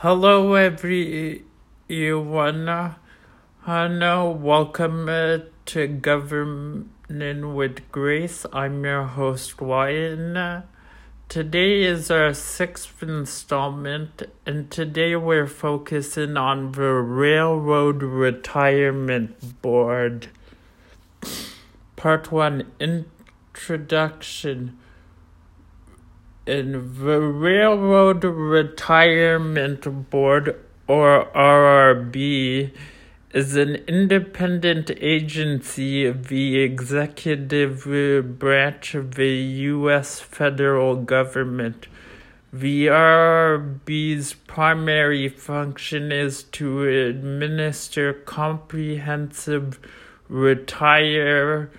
Hello, everyone. Hello, welcome uh, to Governing with Grace. I'm your host, Ryan. Today is our sixth installment, and today we're focusing on the Railroad Retirement Board. Part 1 Introduction in the Railroad Retirement Board, or RRB, is an independent agency of the executive branch of the U.S. federal government. The RRB's primary function is to administer comprehensive retire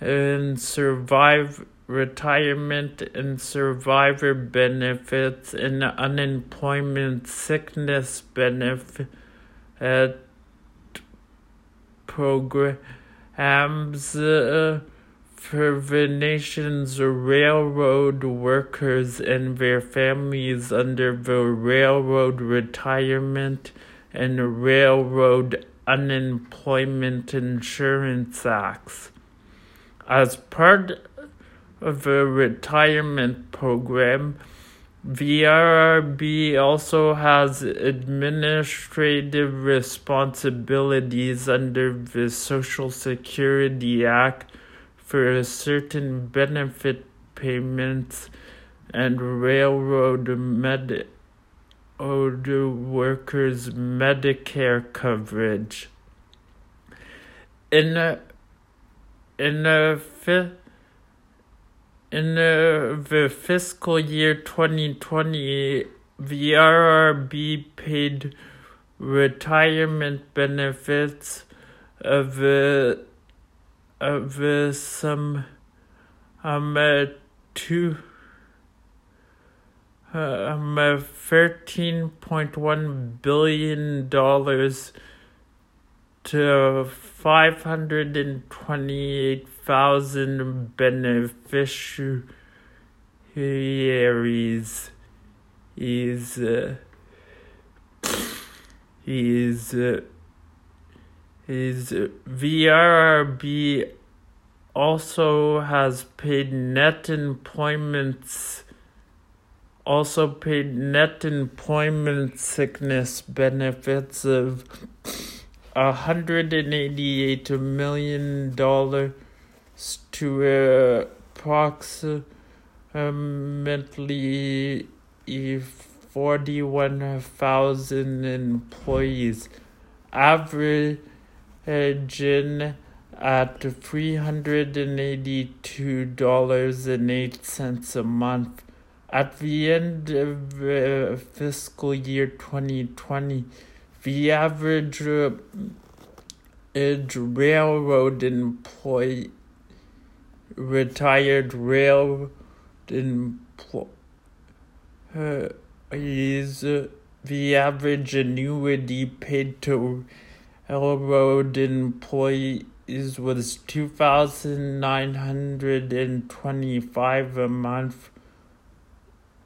and survive retirement and survivor benefits and unemployment sickness benefit programs uh, for the nation's railroad workers and their families under the Railroad Retirement and Railroad Unemployment Insurance Acts. As part of a retirement program. The RRB also has administrative responsibilities under the Social Security Act for certain benefit payments and railroad med older workers Medicare coverage. In a, in a fifth in the, the fiscal year 2020, the RRB paid retirement benefits of uh, of uh, some um uh, two uh, um uh, thirteen point one billion dollars to 528,000 beneficiaries. Is uh, is uh, is the RRB also has paid net employments also paid net employment sickness benefits of $188 million to approximately 41,000 employees, averaging at $382.08 a month. At the end of uh, fiscal year 2020, the average uh, railroad employee, retired railroad employees, uh, the average annuity paid to railroad employees was two thousand nine hundred and twenty-five a month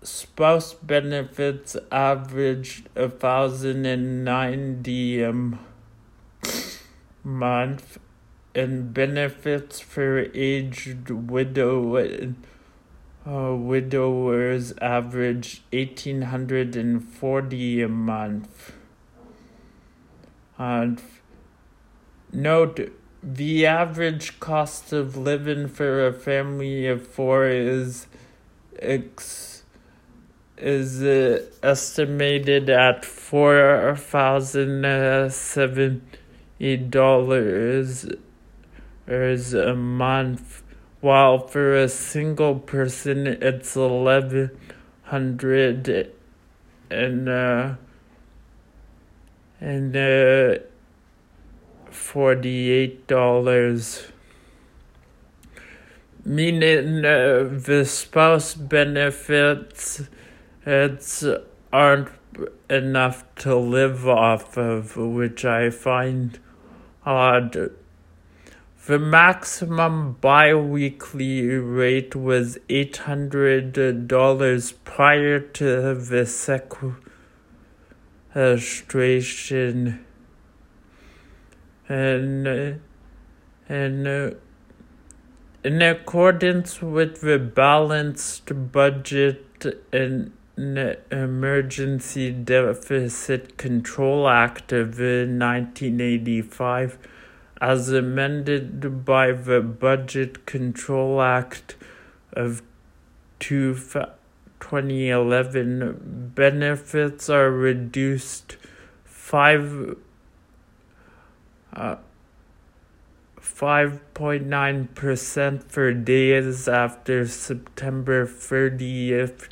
spouse benefits averaged a thousand and ninety a month, and benefits for aged widow uh, widowers averaged eighteen hundred and forty a month. And note the average cost of living for a family of four is ex is uh, estimated at four thousand seventy dollars a month, while for a single person it's eleven hundred and uh, and uh, forty eight dollars. Meaning uh, the spouse benefits it's aren't enough to live off of, which I find odd. The maximum biweekly rate was eight hundred dollars prior to the sequestration. and and in accordance with the balanced budget and Emergency Deficit Control Act of 1985, as amended by the Budget Control Act of 2011, benefits are reduced five. Uh, 5.9% for days after September 30th,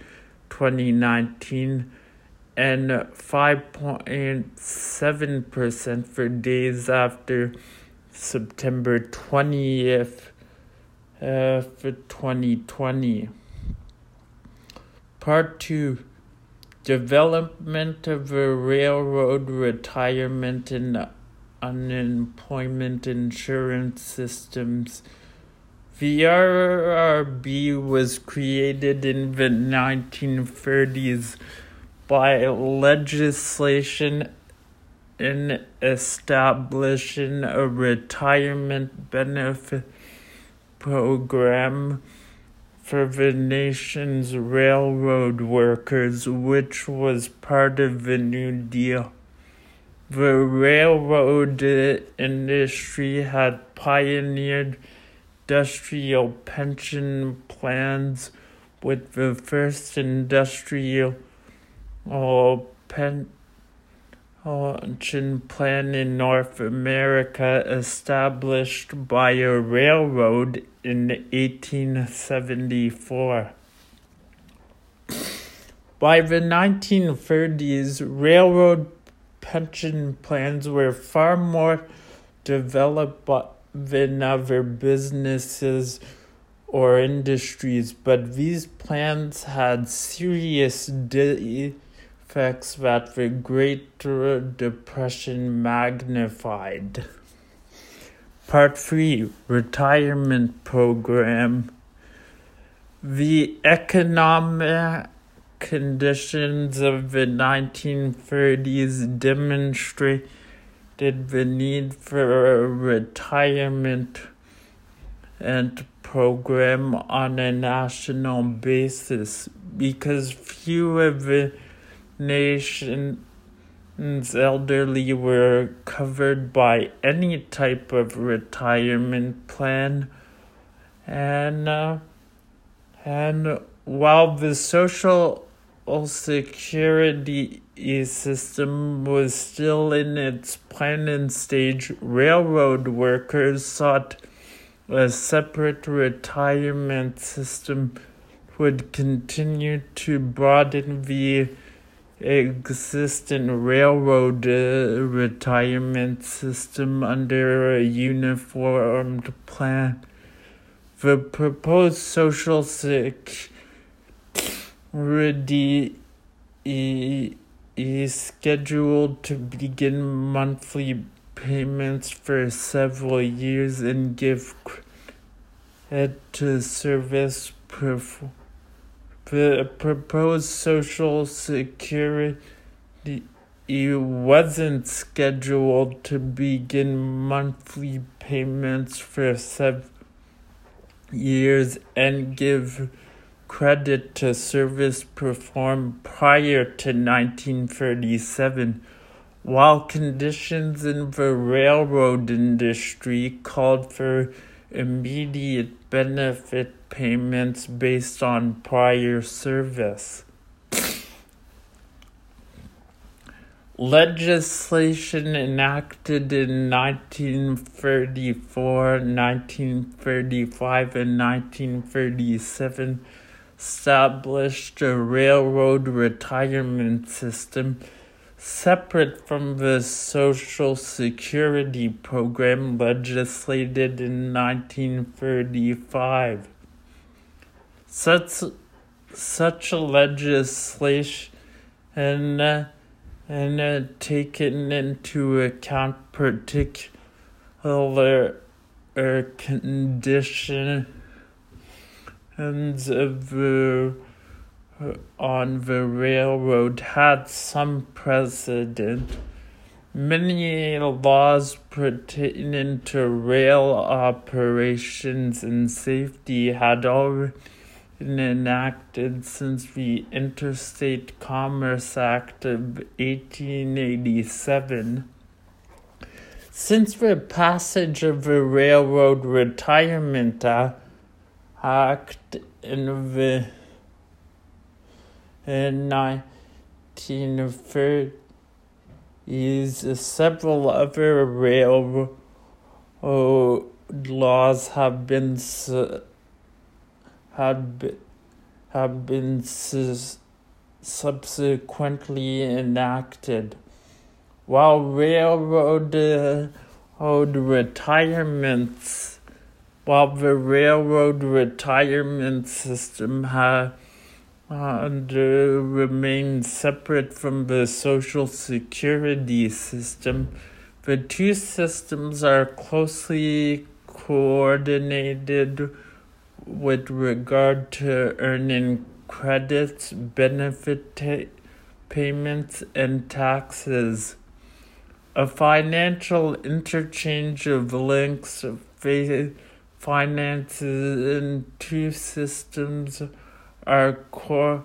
2019, and 5.7% for days after September 20th, uh, for 2020. Part 2 Development of a railroad retirement and unemployment insurance systems. The RRB was created in the 1930s by legislation in establishing a retirement benefit program for the nation's railroad workers, which was part of the New Deal. The railroad uh, industry had pioneered industrial pension plans with the first industrial uh, pension plan in North America established by a railroad in 1874. By the 1930s, railroad pension plans were far more developed than other businesses or industries, but these plans had serious defects that the Great Depression magnified. Part 3 Retirement Program The economic conditions of the 1930s demonstrated the need for a retirement and program on a national basis because few of the nation's elderly were covered by any type of retirement plan. And uh, and while the social security system was still in its planning stage, railroad workers sought a separate retirement system would continue to broaden the existing railroad uh, retirement system under a uniformed plan. The proposed social security Rudy is scheduled to begin monthly payments for several years and give credit to service perform. The proposed Social Security it wasn't scheduled to begin monthly payments for several years and give credit to service performed prior to 1937, while conditions in the railroad industry called for immediate benefit payments based on prior service. Legislation enacted in 1934, 1935, and 1937 established a railroad retirement system separate from the Social Security program legislated in 1935. Such, such legislation and, uh, and uh, taken into account particular uh, condition of the uh, on the railroad had some precedent. Many laws pertaining to rail operations and safety had already been enacted since the Interstate Commerce Act of 1887. Since the passage of the Railroad Retirement Act in the in 1930s, several other railroad laws have been have been, have been subsequently enacted. While railroad uh, retirements, while the railroad retirement system has and uh, remain separate from the social security system. The two systems are closely coordinated with regard to earning credits, benefit payments, and taxes. A financial interchange of links finances in two systems are co-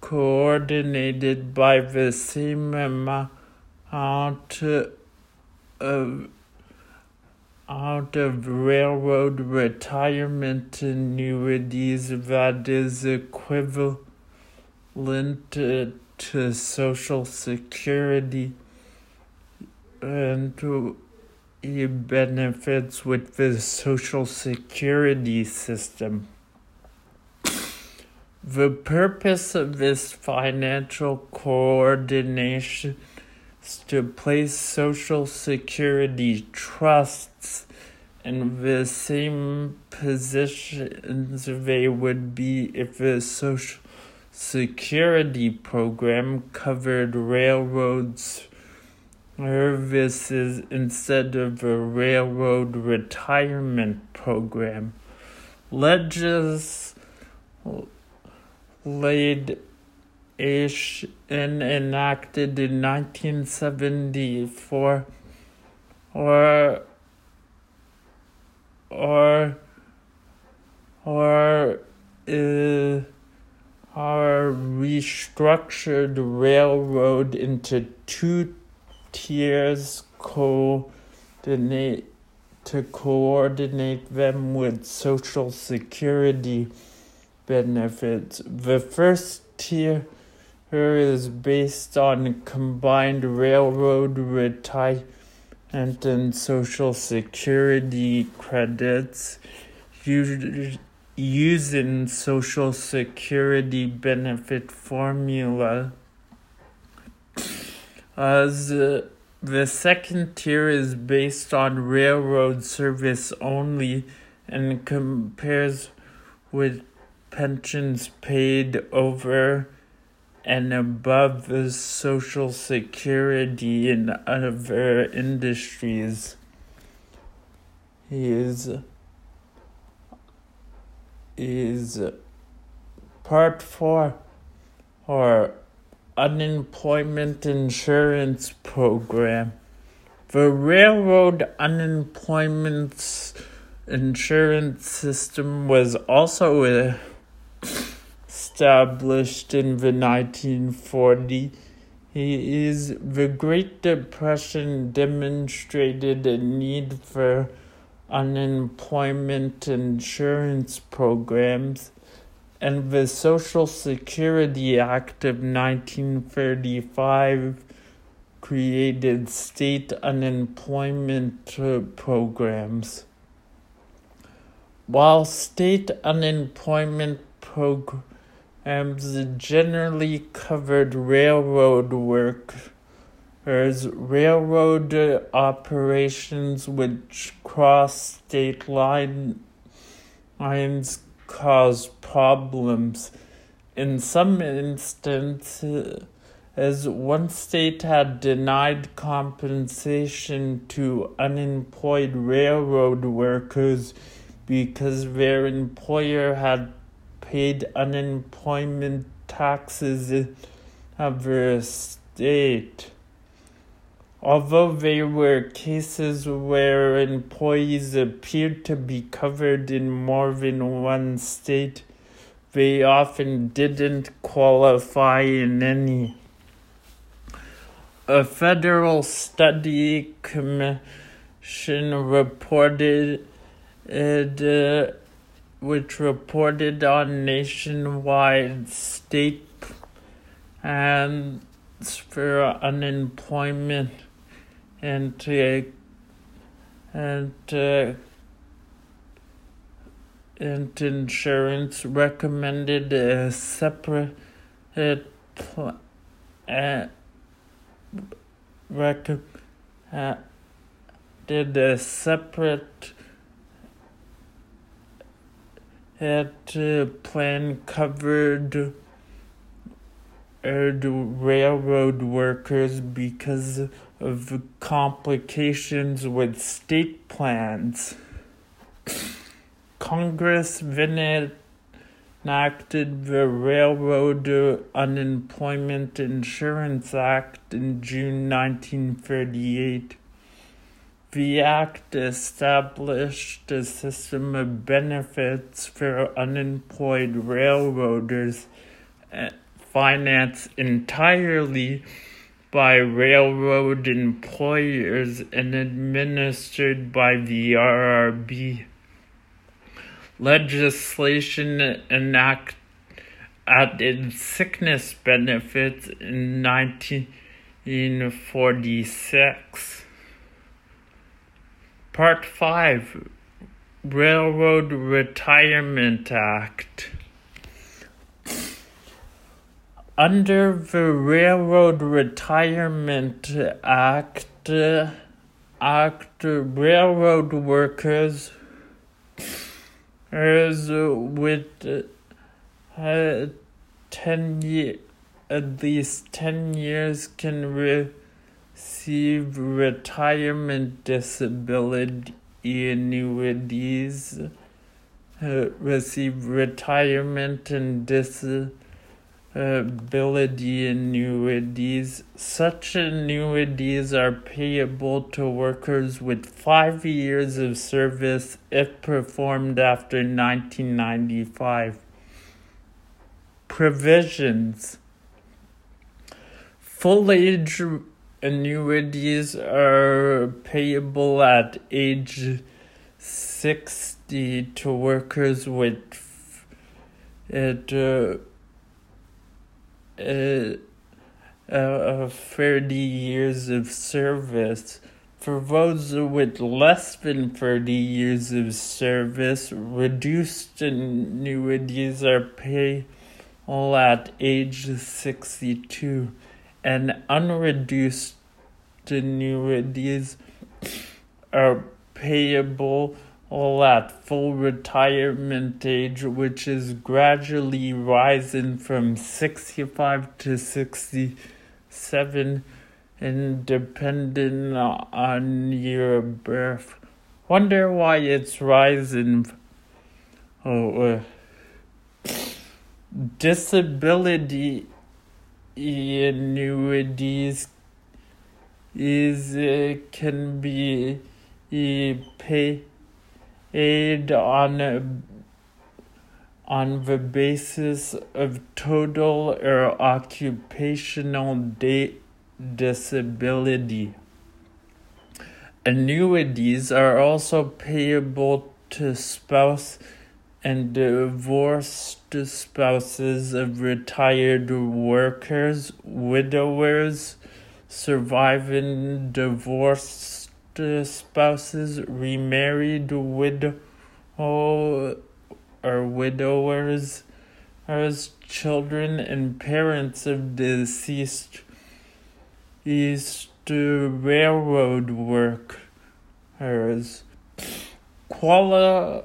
coordinated by the same amount of out of railroad retirement annuities that is equivalent to, to Social Security and to benefits with the Social Security system. The purpose of this financial coordination is to place Social Security trusts in the same positions they would be if the Social Security program covered railroads services instead of a railroad retirement program. Legis laid ish and enacted in 1974 or or or uh, are restructured railroad into two tiers coordinate to coordinate them with social security benefits. The first tier is based on combined railroad retirement and social security credits using social security benefit formula. As uh, the second tier is based on railroad service only and compares with pensions paid over and above the social security in other industries. Is is part 4 or unemployment insurance program. The railroad unemployment insurance system was also established in the 1940s, the Great Depression demonstrated a need for unemployment insurance programs, and the Social Security Act of 1935 created state unemployment programs. While state unemployment programs generally covered railroad workers, railroad operations which cross state line, lines cause problems. In some instances, as one state had denied compensation to unemployed railroad workers because their employer had paid unemployment taxes in other state. Although there were cases where employees appeared to be covered in more than one state, they often didn't qualify in any. A federal study commission reported uh, which reported on nationwide state and for unemployment and uh, and uh, and insurance recommended a separate pl- uh, recommended a separate at uh, plan covered railroad workers because of complications with state plans. Congress then enacted the Railroad Unemployment Insurance Act in June 1938. The act established a system of benefits for unemployed railroaders financed entirely by railroad employers and administered by the RRB. Legislation enacted added sickness benefits in 1946. Part 5 Railroad Retirement Act. Under the Railroad Retirement Act, Act railroad workers with uh, 10 year, at least 10 years can re- receive retirement disability annuities, uh, receive retirement and disability annuities. Such annuities are payable to workers with five years of service if performed after 1995. Provisions Full age annuities are payable at age 60 to workers with it, uh, uh, uh, 30 years of service. For those with less than 30 years of service, reduced annuities are payable at age 62 and unreduced annuities are payable all at full retirement age, which is gradually rising from 65 to 67 and depending on your birth. Wonder why it's rising. Oh, uh, disability annuities is uh, can be uh, paid on uh, on the basis of total or occupational date disability. Annuities are also payable to spouse and divorced spouses of retired workers, widowers, surviving divorced spouses, remarried widow or widowers, as children and parents of deceased East Railroad workers. Qualified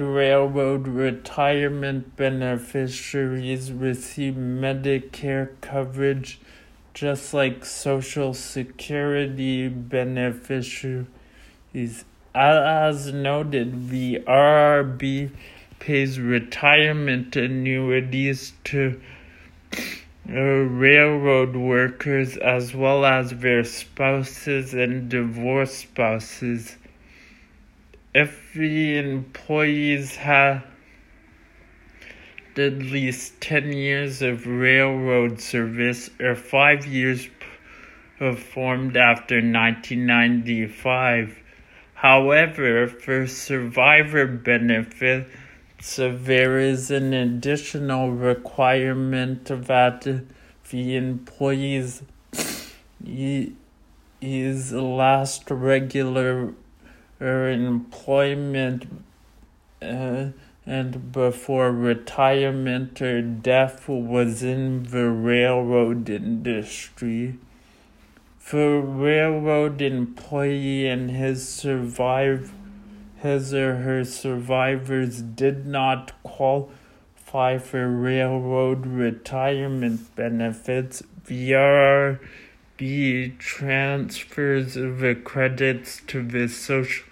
railroad retirement beneficiaries receive Medicare coverage just like Social Security beneficiaries. As noted, the RRB pays retirement annuities to uh, railroad workers as well as their spouses and divorced spouses. If the employees have at least 10 years of railroad service or 5 years performed after 1995. However, for survivor benefits, there is an additional requirement that the employee's is last regular employment uh, and before retirement or death was in the railroad industry. The railroad employee and his survive his or her survivors did not qualify for railroad retirement benefits. The RRB transfers the credits to the social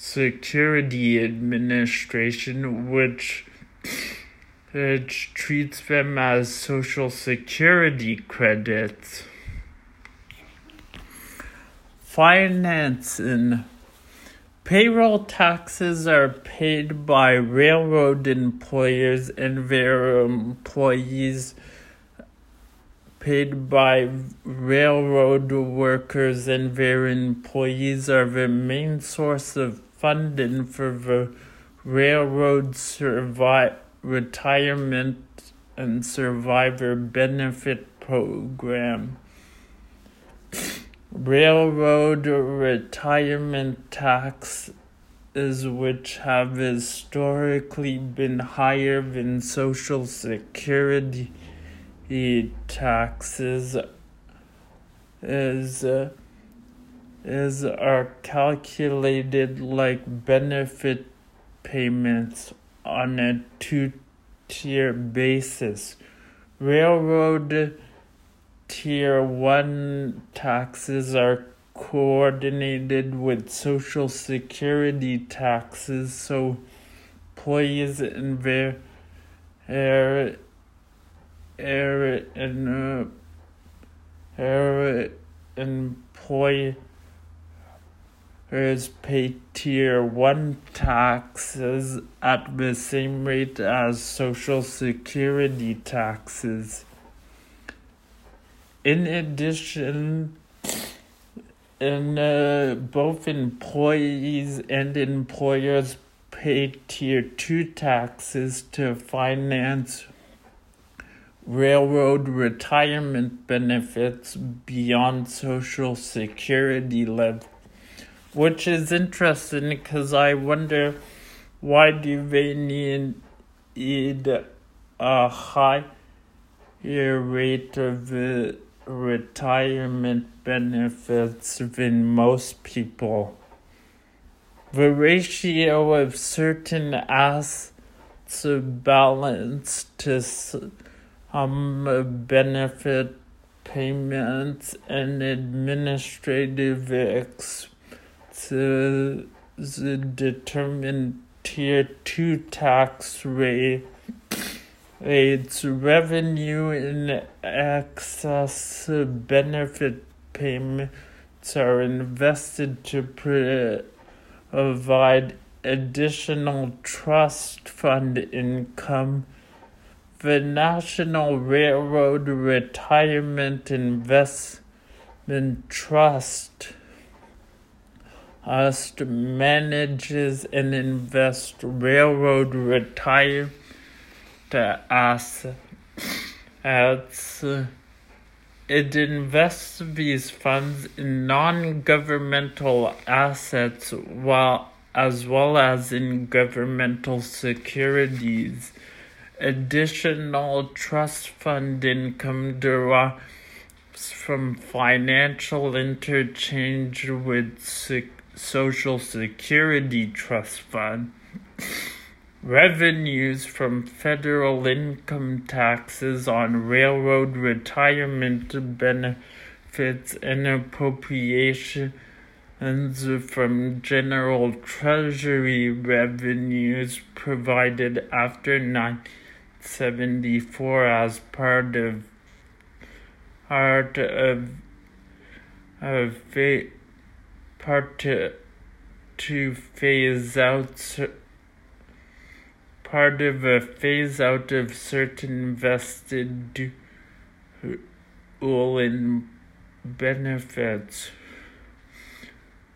Security Administration, which, which treats them as Social Security credits. Financing. Payroll taxes are paid by railroad employers and their employees paid by railroad workers and their employees are the main source of funding for the railroad survi- retirement and survivor benefit program. Railroad retirement taxes, which have historically been higher than Social Security taxes, is uh, is are calculated like benefit payments on a two tier basis. Railroad tier 1 taxes are coordinated with social security taxes so employees in their air, er, air, er, and uh, air employee is pay tier 1 taxes at the same rate as social security taxes. In addition, in, uh, both employees and employers pay tier 2 taxes to finance railroad retirement benefits beyond social security level which is interesting because I wonder why do they need, need a higher rate of uh, retirement benefits than most people. The ratio of certain assets balanced to um, benefit payments and administrative expenses to determine tier 2 tax rate its revenue in excess benefit payments are invested to provide additional trust fund income. The National Railroad Retirement Investment Trust Trust manages and invests railroad retirement assets. It invests these funds in non-governmental assets while as well as in governmental securities. Additional trust fund income derives from financial interchange with securities Social Security Trust Fund. Revenues from federal income taxes on railroad retirement benefits and appropriation from general treasury revenues provided after 1974 as part of part of of part to, phase out part of a phase out of certain vested in benefits.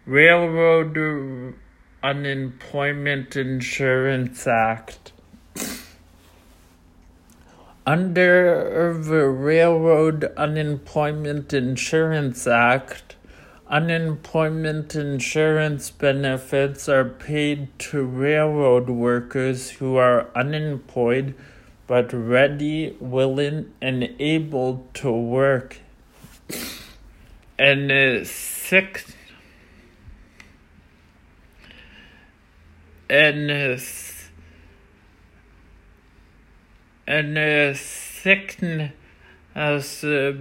Railroad Unemployment Insurance Act. Under the Railroad Unemployment Insurance Act, unemployment insurance benefits are paid to railroad workers who are unemployed but ready, willing, and able to work. And six and and sickness uh,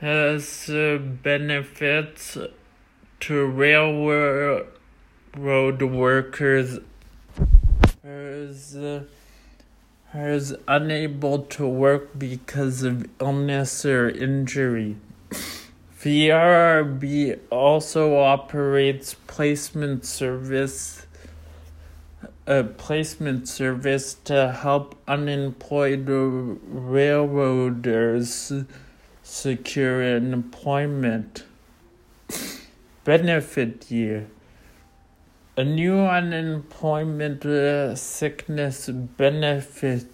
has uh, benefits to railroad workers is is unable to work because of illness or injury. The RRB also operates placement service a placement service to help unemployed railroaders secure an employment. Benefit year. A new unemployment uh, sickness benefit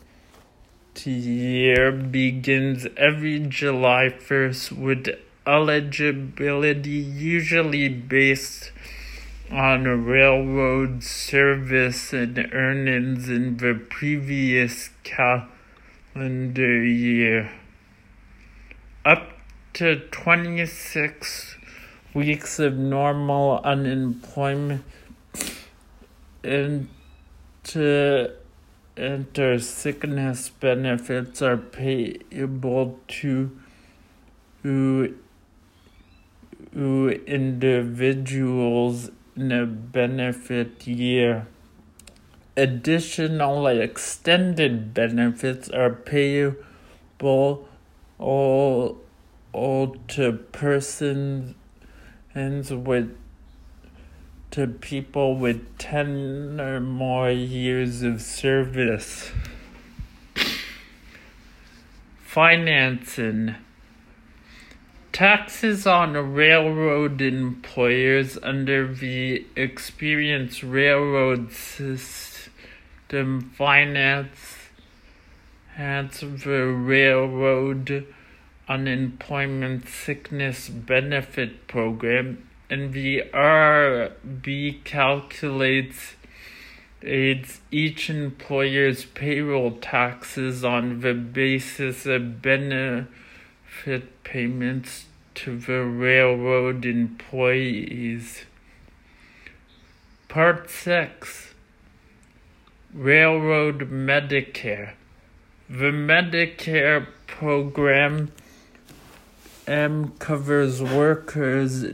year begins every July 1st with eligibility usually based on railroad service and earnings in the previous calendar year. Up to 26 weeks of normal unemployment into enter sickness benefits are payable to who, who individuals in a benefit year. Additional extended benefits are payable all, to persons with to people with 10 or more years of service. Financing Taxes on railroad employers under the Experience Railroad System finance has the railroad unemployment sickness benefit program and the RB calculates aids each employer's payroll taxes on the basis of benefit payments to the railroad employees. Part 6 Railroad Medicare. The Medicare program M covers workers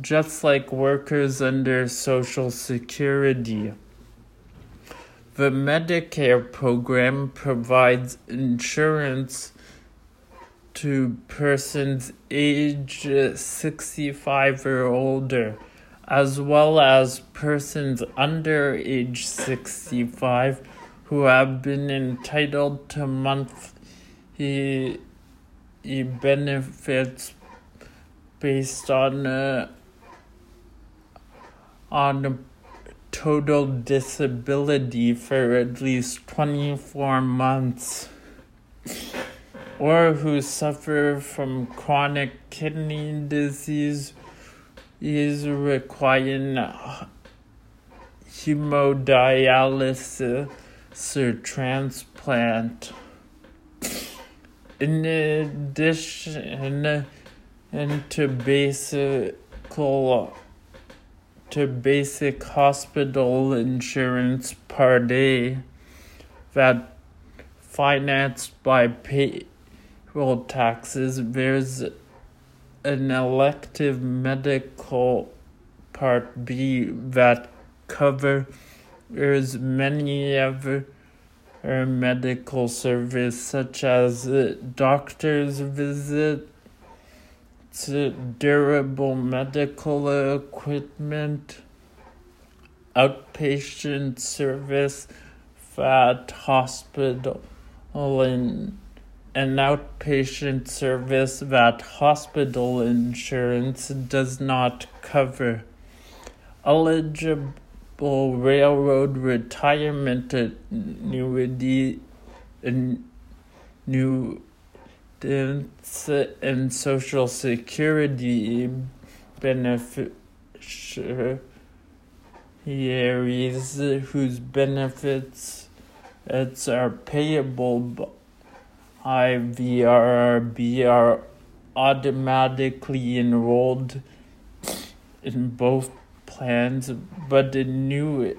just like workers under Social Security. The Medicare program provides insurance to persons age 65 or older, as well as persons under age 65 who have been entitled to monthly benefits based on uh, on total disability for at least 24 months. Or who suffer from chronic kidney disease is requiring hemodialysis or transplant. In addition to basic to basic hospital insurance Part A that financed by payroll taxes, there's an elective medical part B that covers many other uh, medical service such as uh, doctor's visit, durable medical equipment, outpatient service at hospital and an outpatient service that hospital insurance does not cover. Eligible railroad retirement annuity annuitants and Social Security beneficiaries whose benefits are payable IVRB are automatically enrolled in both plans, but the new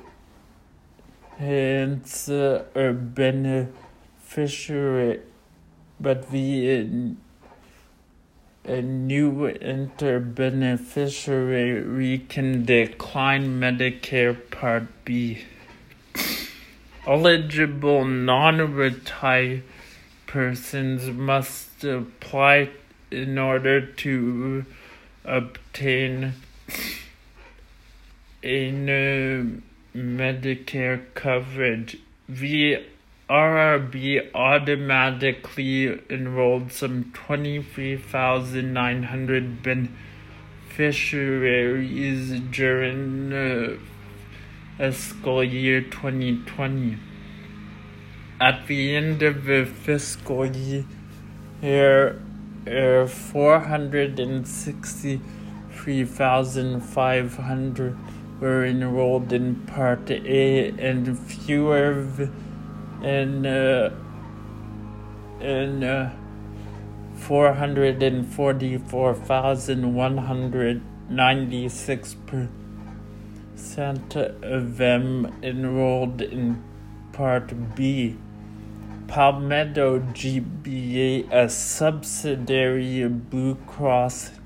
hence uh, are beneficiary, but the a new enter beneficiary can decline Medicare Part B. Eligible non-retired persons must apply in order to obtain a Medicare coverage. The RRB automatically enrolled some 23,900 beneficiaries during uh, fiscal year 2020 at the end of the fiscal year, uh, 463,500 were enrolled in Part A, and fewer in uh, in uh, 444,196 percent of them enrolled in Part B. Palmetto GBA, a subsidiary of Blue Cross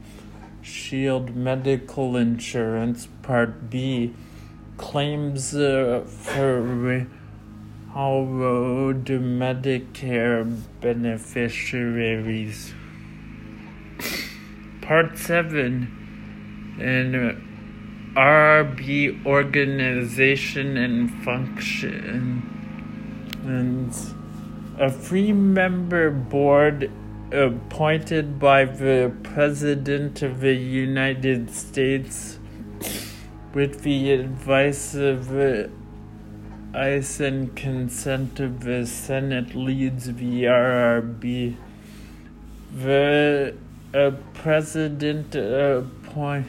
Shield Medical Insurance Part B, claims uh, for railroad Medicare beneficiaries. Part 7 in RB organization and function and a free member board appointed by the President of the United States with the advice of the ice and consent of the Senate leads the RRB. The uh, President appoints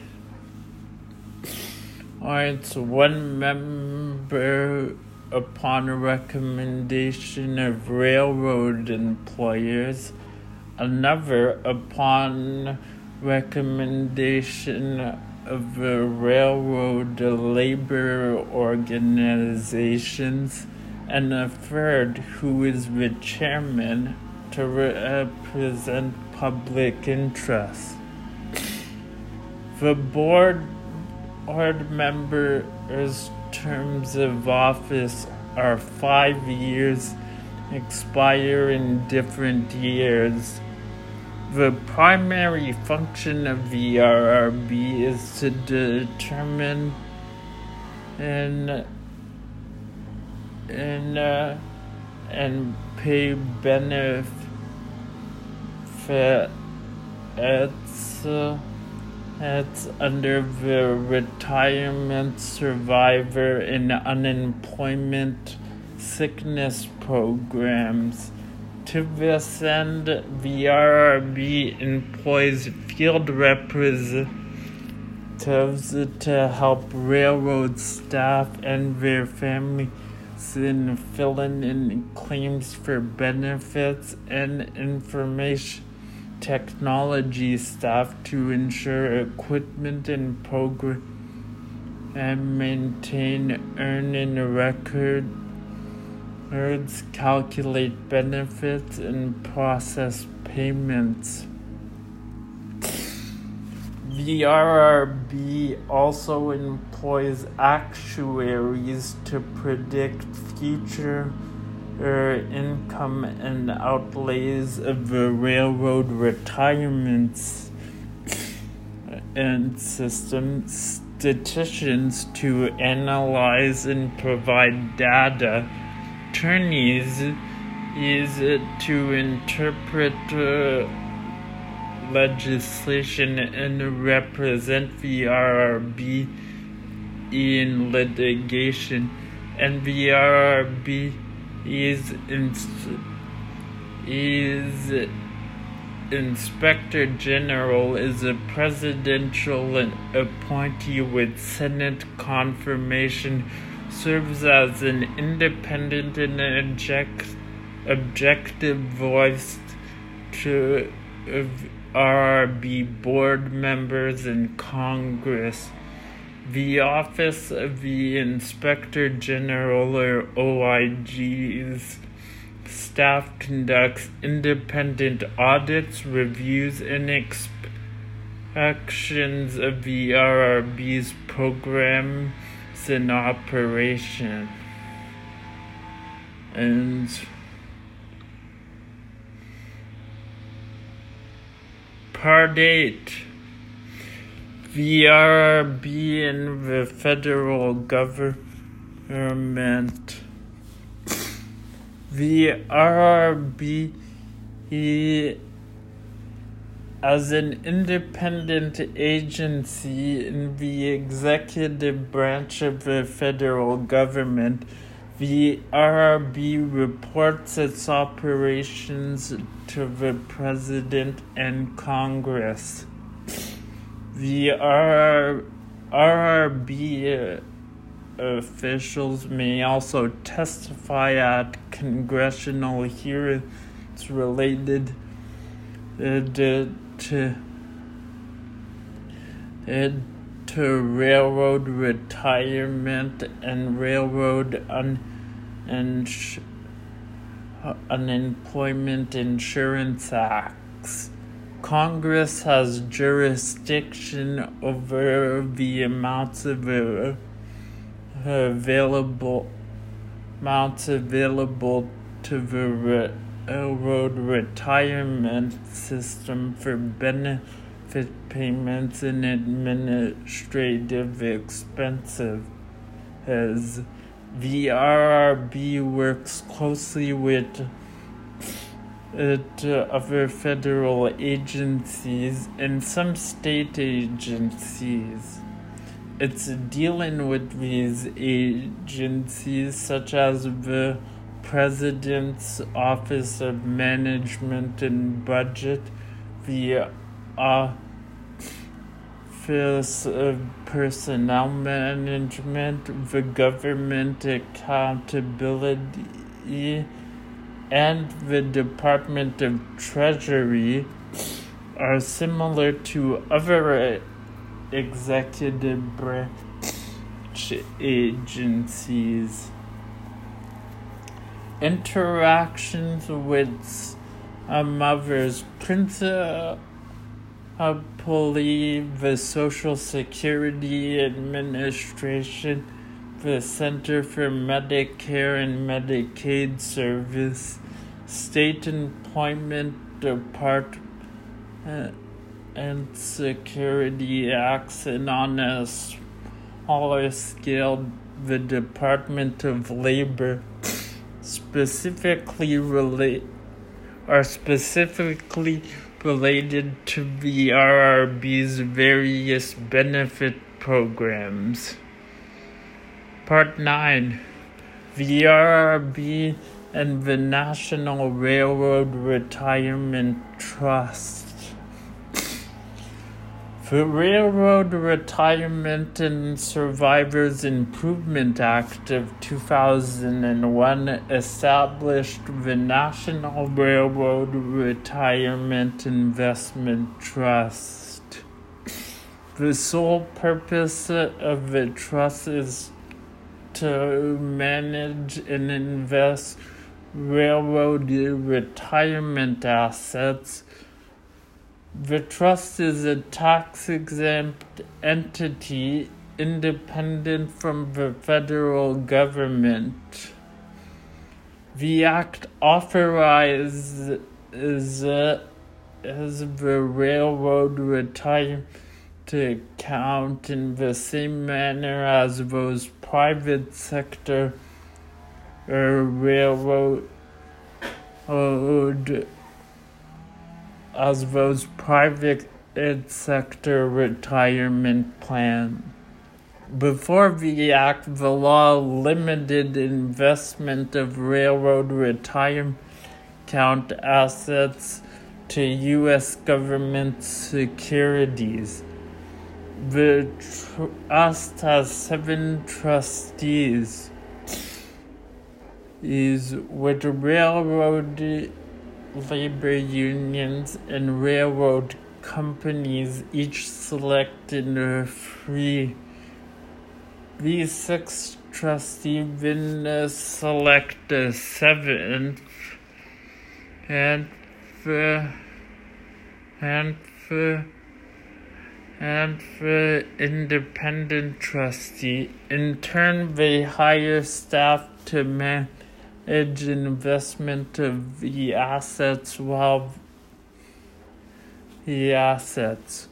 one member upon recommendation of railroad employers, another upon recommendation of the railroad labor organizations, and a third who is the chairman to represent public interest. The board board members terms of office are five years, expire in different years. The primary function of the RRB is to determine and and uh, and pay benefits. Uh, it's under the Retirement Survivor and Unemployment Sickness Programs. To this end, the RRB employs field representatives to help railroad staff and their families in filling in claims for benefits and information technology staff to ensure equipment and program and maintain earning record Nerds calculate benefits and process payments. The RRB also employs actuaries to predict future er, income and outlays of the railroad retirements and system statisticians to analyze and provide data attorneys is to interpret uh, legislation and represent the RRB in litigation, and the RRB is is Inspector General is a presidential appointee with Senate confirmation serves as an independent and object, objective voice to RRB board members in Congress. The Office of the Inspector General or OIG's staff conducts independent audits, reviews, and inspections of the RRB's program in operation. And Part 8 the RRB and the federal government. The RRB as an independent agency in the executive branch of the federal government, the RRB reports its operations to the President and Congress. The RR, RRB officials may also testify at congressional hearings related uh, to to into railroad retirement and railroad un, uh, unemployment insurance acts. Congress has jurisdiction over the amounts of uh, available amounts available to the railroad retirement system for benefit payments and administrative expenses. The RRB works closely with it, other federal agencies and some state agencies. It's dealing with these agencies, such as the President's Office of Management and Budget, the Office of Personnel Management, the Government Accountability, and the Department of Treasury are similar to other executive branch agencies interactions with a mother's principally the Social Security Administration, the Center for Medicare and Medicaid Service, State Employment Department, and Security Acts, and on a smaller scale, the Department of Labor specifically relate are specifically related to the RRB's various benefit programs. Part 9 The RRB and the National Railroad Retirement Trust. The Railroad Retirement and Survivors Improvement Act of 2001 established the National Railroad Retirement Investment Trust. The sole purpose of the trust is to manage and invest railroad retirement assets. The trust is a tax exempt entity independent from the federal government. The act authorizes as the railroad retirement account in the same manner as those private sector uh, railroad those private sector retirement plans. Before the act, the law limited investment of railroad retirement account assets to U.S. government securities. The trust has seven trustees. Is with railroad labor unions and railroad companies each selected a free. These six trustees then select a seventh and the and the and the independent trustee. In turn, they hire staff to manage investment of the assets while the assets.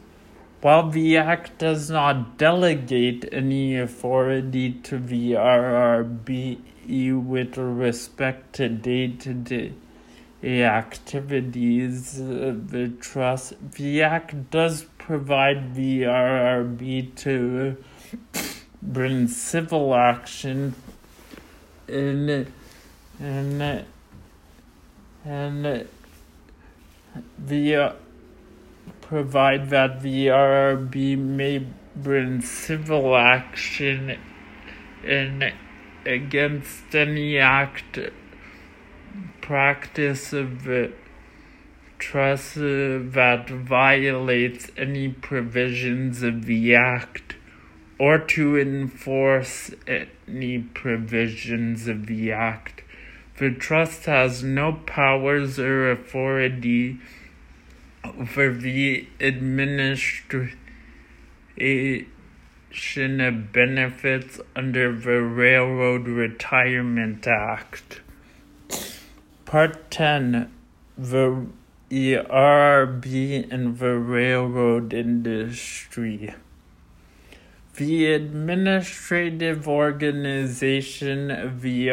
While the Act does not delegate any authority to the RRB with respect to day to day activities of the trust, the Act does provide the RRB to bring civil action and and and the provide that the RRB may bring civil action in against any act practice of trust that violates any provisions of the Act or to enforce any provisions of the Act. The trust has no powers or authority over the administration of benefits under the Railroad Retirement Act. Part 10 The RRB and the railroad industry. The administrative organization of the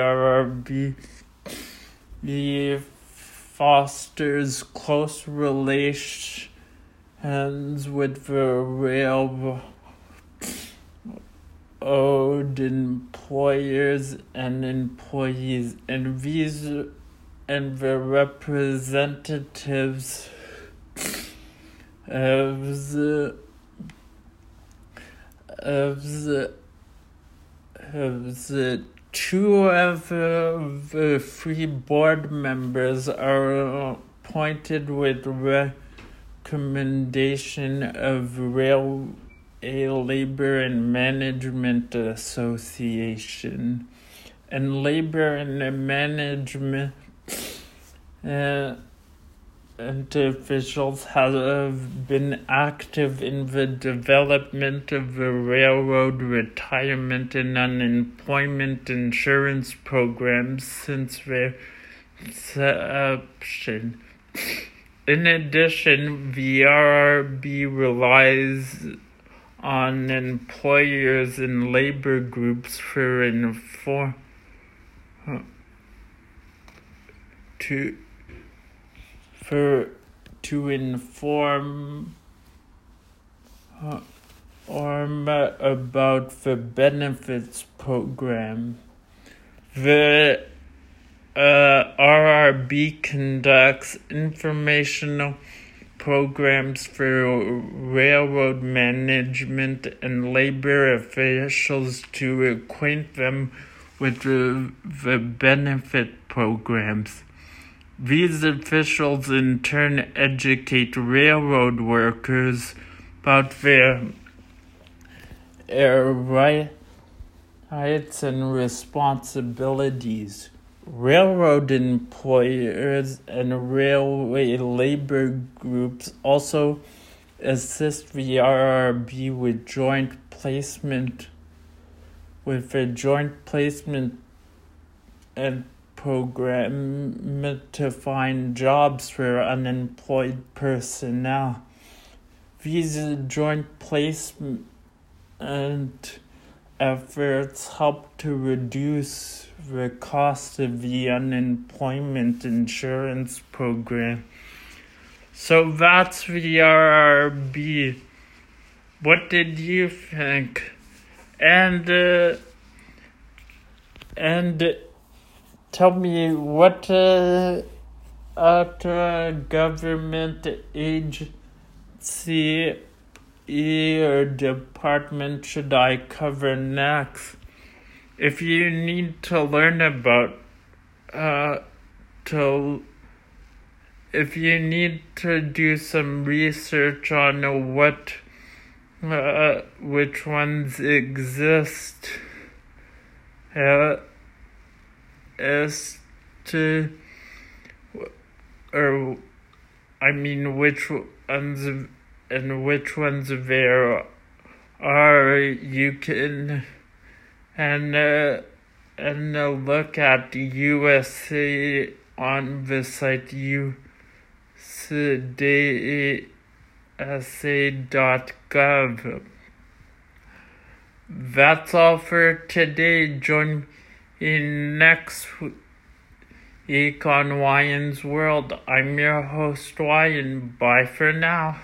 RRB fosters close relations with the railroad employers and employees, and these and the representatives of the of the of the two of the three board members are appointed with recommendation of Rail a Labor and Management Association. And Labor and Management uh, and officials have uh, been active in the development of the railroad retirement and unemployment insurance programs since their inception. In addition, the RRB relies on employers and labor groups for inform to for to inform uh, about the benefits program. The uh, RRB conducts informational programs for railroad management and labor officials to acquaint them with the, the benefit programs. These officials in turn educate railroad workers about their, their rights and responsibilities. Railroad employers and railway labor groups also assist the RRB with joint placement with a joint placement and program to find jobs for unemployed personnel. These joint placement efforts help to reduce the cost of the unemployment insurance program. So that's the RRB. What did you think? And uh, and tell me what uh, uh, government agency or department should I cover next? If you need to learn about uh, to if you need to do some research on what uh, which ones exist uh, as to or I mean which ones and which ones there are you can and uh, and uh, look at USA on the site usa.gov. That's all for today. Join in next week on Wyan's World. I'm your host, Wyan. Bye for now.